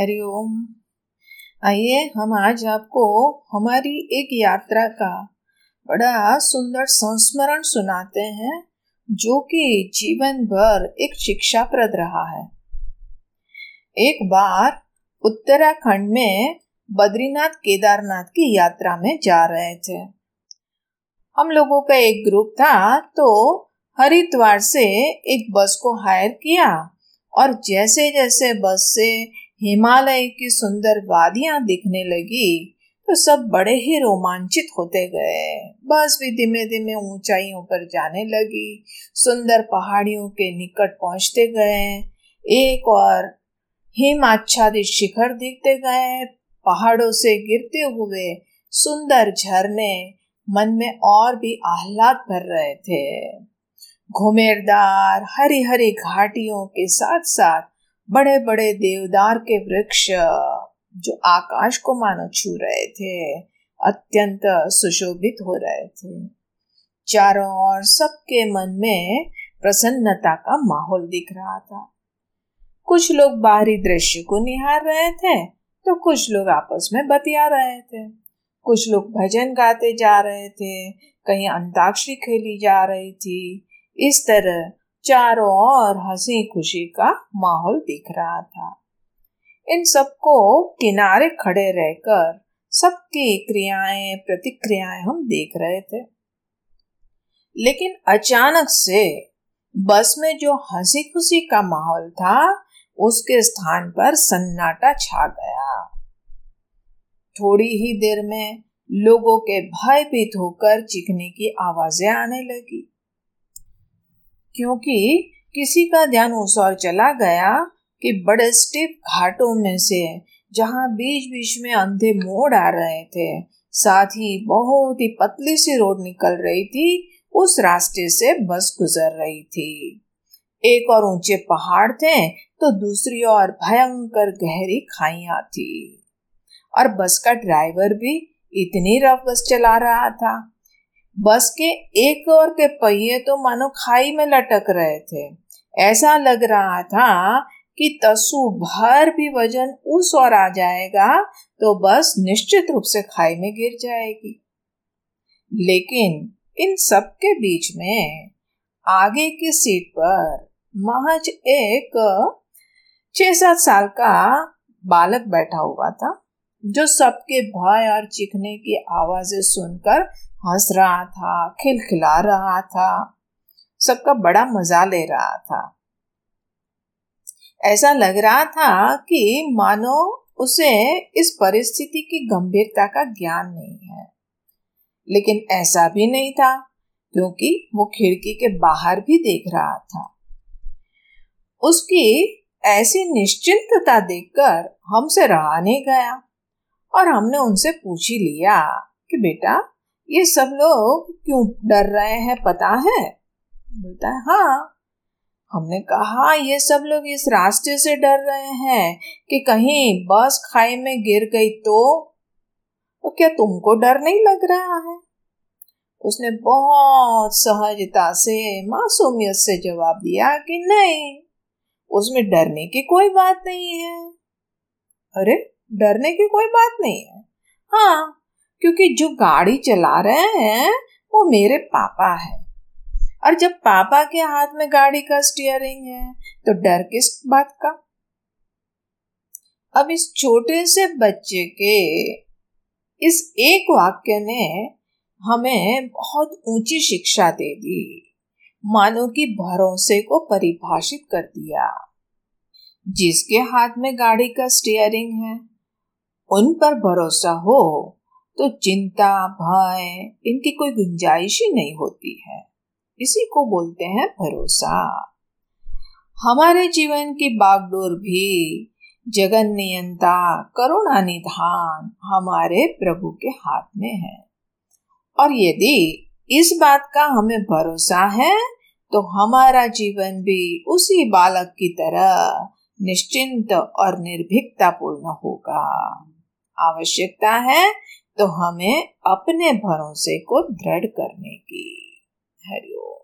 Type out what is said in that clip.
हरिओम आइए हम आज आपको हमारी एक यात्रा का बड़ा सुंदर संस्मरण सुनाते हैं, जो कि जीवन भर एक शिक्षाप्रद रहा है। एक बार उत्तराखंड में बद्रीनाथ केदारनाथ की यात्रा में जा रहे थे। हम लोगों का एक ग्रुप था तो हरिद्वार से एक बस को हायर किया और जैसे जैसे बस से हिमालय की सुंदर वादियाँ दिखने लगी तो सब बड़े ही रोमांचित होते गए। बस भी धीमे धीमे ऊंचाइयों पर जाने लगी। सुंदर पहाड़ियों के निकट पहुँचते गए। एक और हिम आच्छादित शिखर दिखते गए। पहाड़ों से गिरते हुए सुंदर झरने मन में और भी आह्लाद भर रहे थे। घुमेरदार हरी हरी घाटियों के साथ साथ बड़े बड़े देवदार के वृक्ष, जो आकाश को मानो छू रहे थे, अत्यंत सुशोभित हो रहे थे। चारों ओर सबके मन में प्रसन्नता का माहौल दिख रहा था। कुछ लोग बाहरी दृश्य को निहार रहे थे तो कुछ लोग आपस में बतिया रहे थे। कुछ लोग भजन गाते जा रहे थे, कहीं अंताक्षरी खेली जा रही थी। इस तरह चारों ओर हँसी खुशी का माहौल दिख रहा था। इन सबको किनारे खड़े रहकर सबकी क्रियाएँ, प्रतिक्रियाएँ हम देख रहे थे। लेकिन अचानक से बस में जो हँसी खुशी का माहौल था, उसके स्थान पर सन्नाटा छा गया। थोड़ी ही देर में लोगों के भयभीत होकर चीखने की आवाज़ें आने लगी। क्योंकि किसी का ध्यान उस ओर चला गया कि बड़े स्टिप घाटों में से, जहाँ बीच बीच में अंधे मोड़ आ रहे थे, साथ ही बहुत ही पतली सी रोड निकल रही थी, उस रास्ते से बस गुजर रही थी। एक और ऊँचे पहाड़ थे तो दूसरी ओर भयंकर गहरी खाइया थी। और बस का ड्राइवर भी इतनी रफ बस चला रहा था। बस के एक और के पहिए तो मानो खाई में लटक रहे थे। ऐसा लग रहा था कि तसु भर भी वज़न उस और आ जाएगा तो बस निश्चित रूप से खाई में गिर जाएगी। लेकिन इन सब के बीच में आगे की सीट पर महज एक छह सात साल का बालक बैठा हुआ था, जो सबके भय और चिखने की आवाज़ें सुनकर हंस रहा था, खिलखिला रहा था, सबका बड़ा मज़ा ले रहा था। ऐसा लग रहा था कि मानो उसे इस परिस्थिति की गंभीरता का ज्ञान नहीं है। लेकिन ऐसा भी नहीं था, क्योंकि वो खिड़की के बाहर भी देख रहा था। उसकी ऐसी निश्चिंतता देखकर हमसे रहा नहीं गया, और हमने उनसे पूछ ही लिया कि बेटा ये सब लोग क्यों डर रहे हैं, पता है? बोलता है हाँ। हमने कहा, ये सब लोग इस रास्ते से डर रहे हैं कि कहीं बस खाई में गिर गई तो? तो क्या तुमको डर नहीं लग रहा है? उसने बहुत सहजता से, मासूमियत से जवाब दिया कि नहीं, उसमें डरने की कोई बात नहीं है। अरे, डरने की कोई बात नहीं है। हाँ क्योंकि जो गाड़ी चला रहे हैं, वो मेरे पापा है। और जब पापा के हाथ में गाड़ी का स्टीयरिंग है तो डर किस बात का? अब इस छोटे से बच्चे के, इस एक वाक्य ने हमें बहुत ऊँची शिक्षा दे दी। मानो कि भरोसे को परिभाषित कर दिया। जिसके हाथ में गाड़ी का स्टीयरिंग है, उन पर भरोसा हो तो चिंता, भय, इनकी कोई गुंजाइश ही नहीं होती है। इसी को बोलते हैं भरोसा। हमारे जीवन की बागडोर भी जगन नियंता, करुणा निधान हमारे प्रभु के हाथ में है। और यदि इस बात का हमें भरोसा है तो हमारा जीवन भी उसी बालक की तरह निश्चिंत और निर्भीकता पूर्ण होगा। आवश्यकता है तो हमें अपने भरोसे को दृढ़ करने की। हरिओम।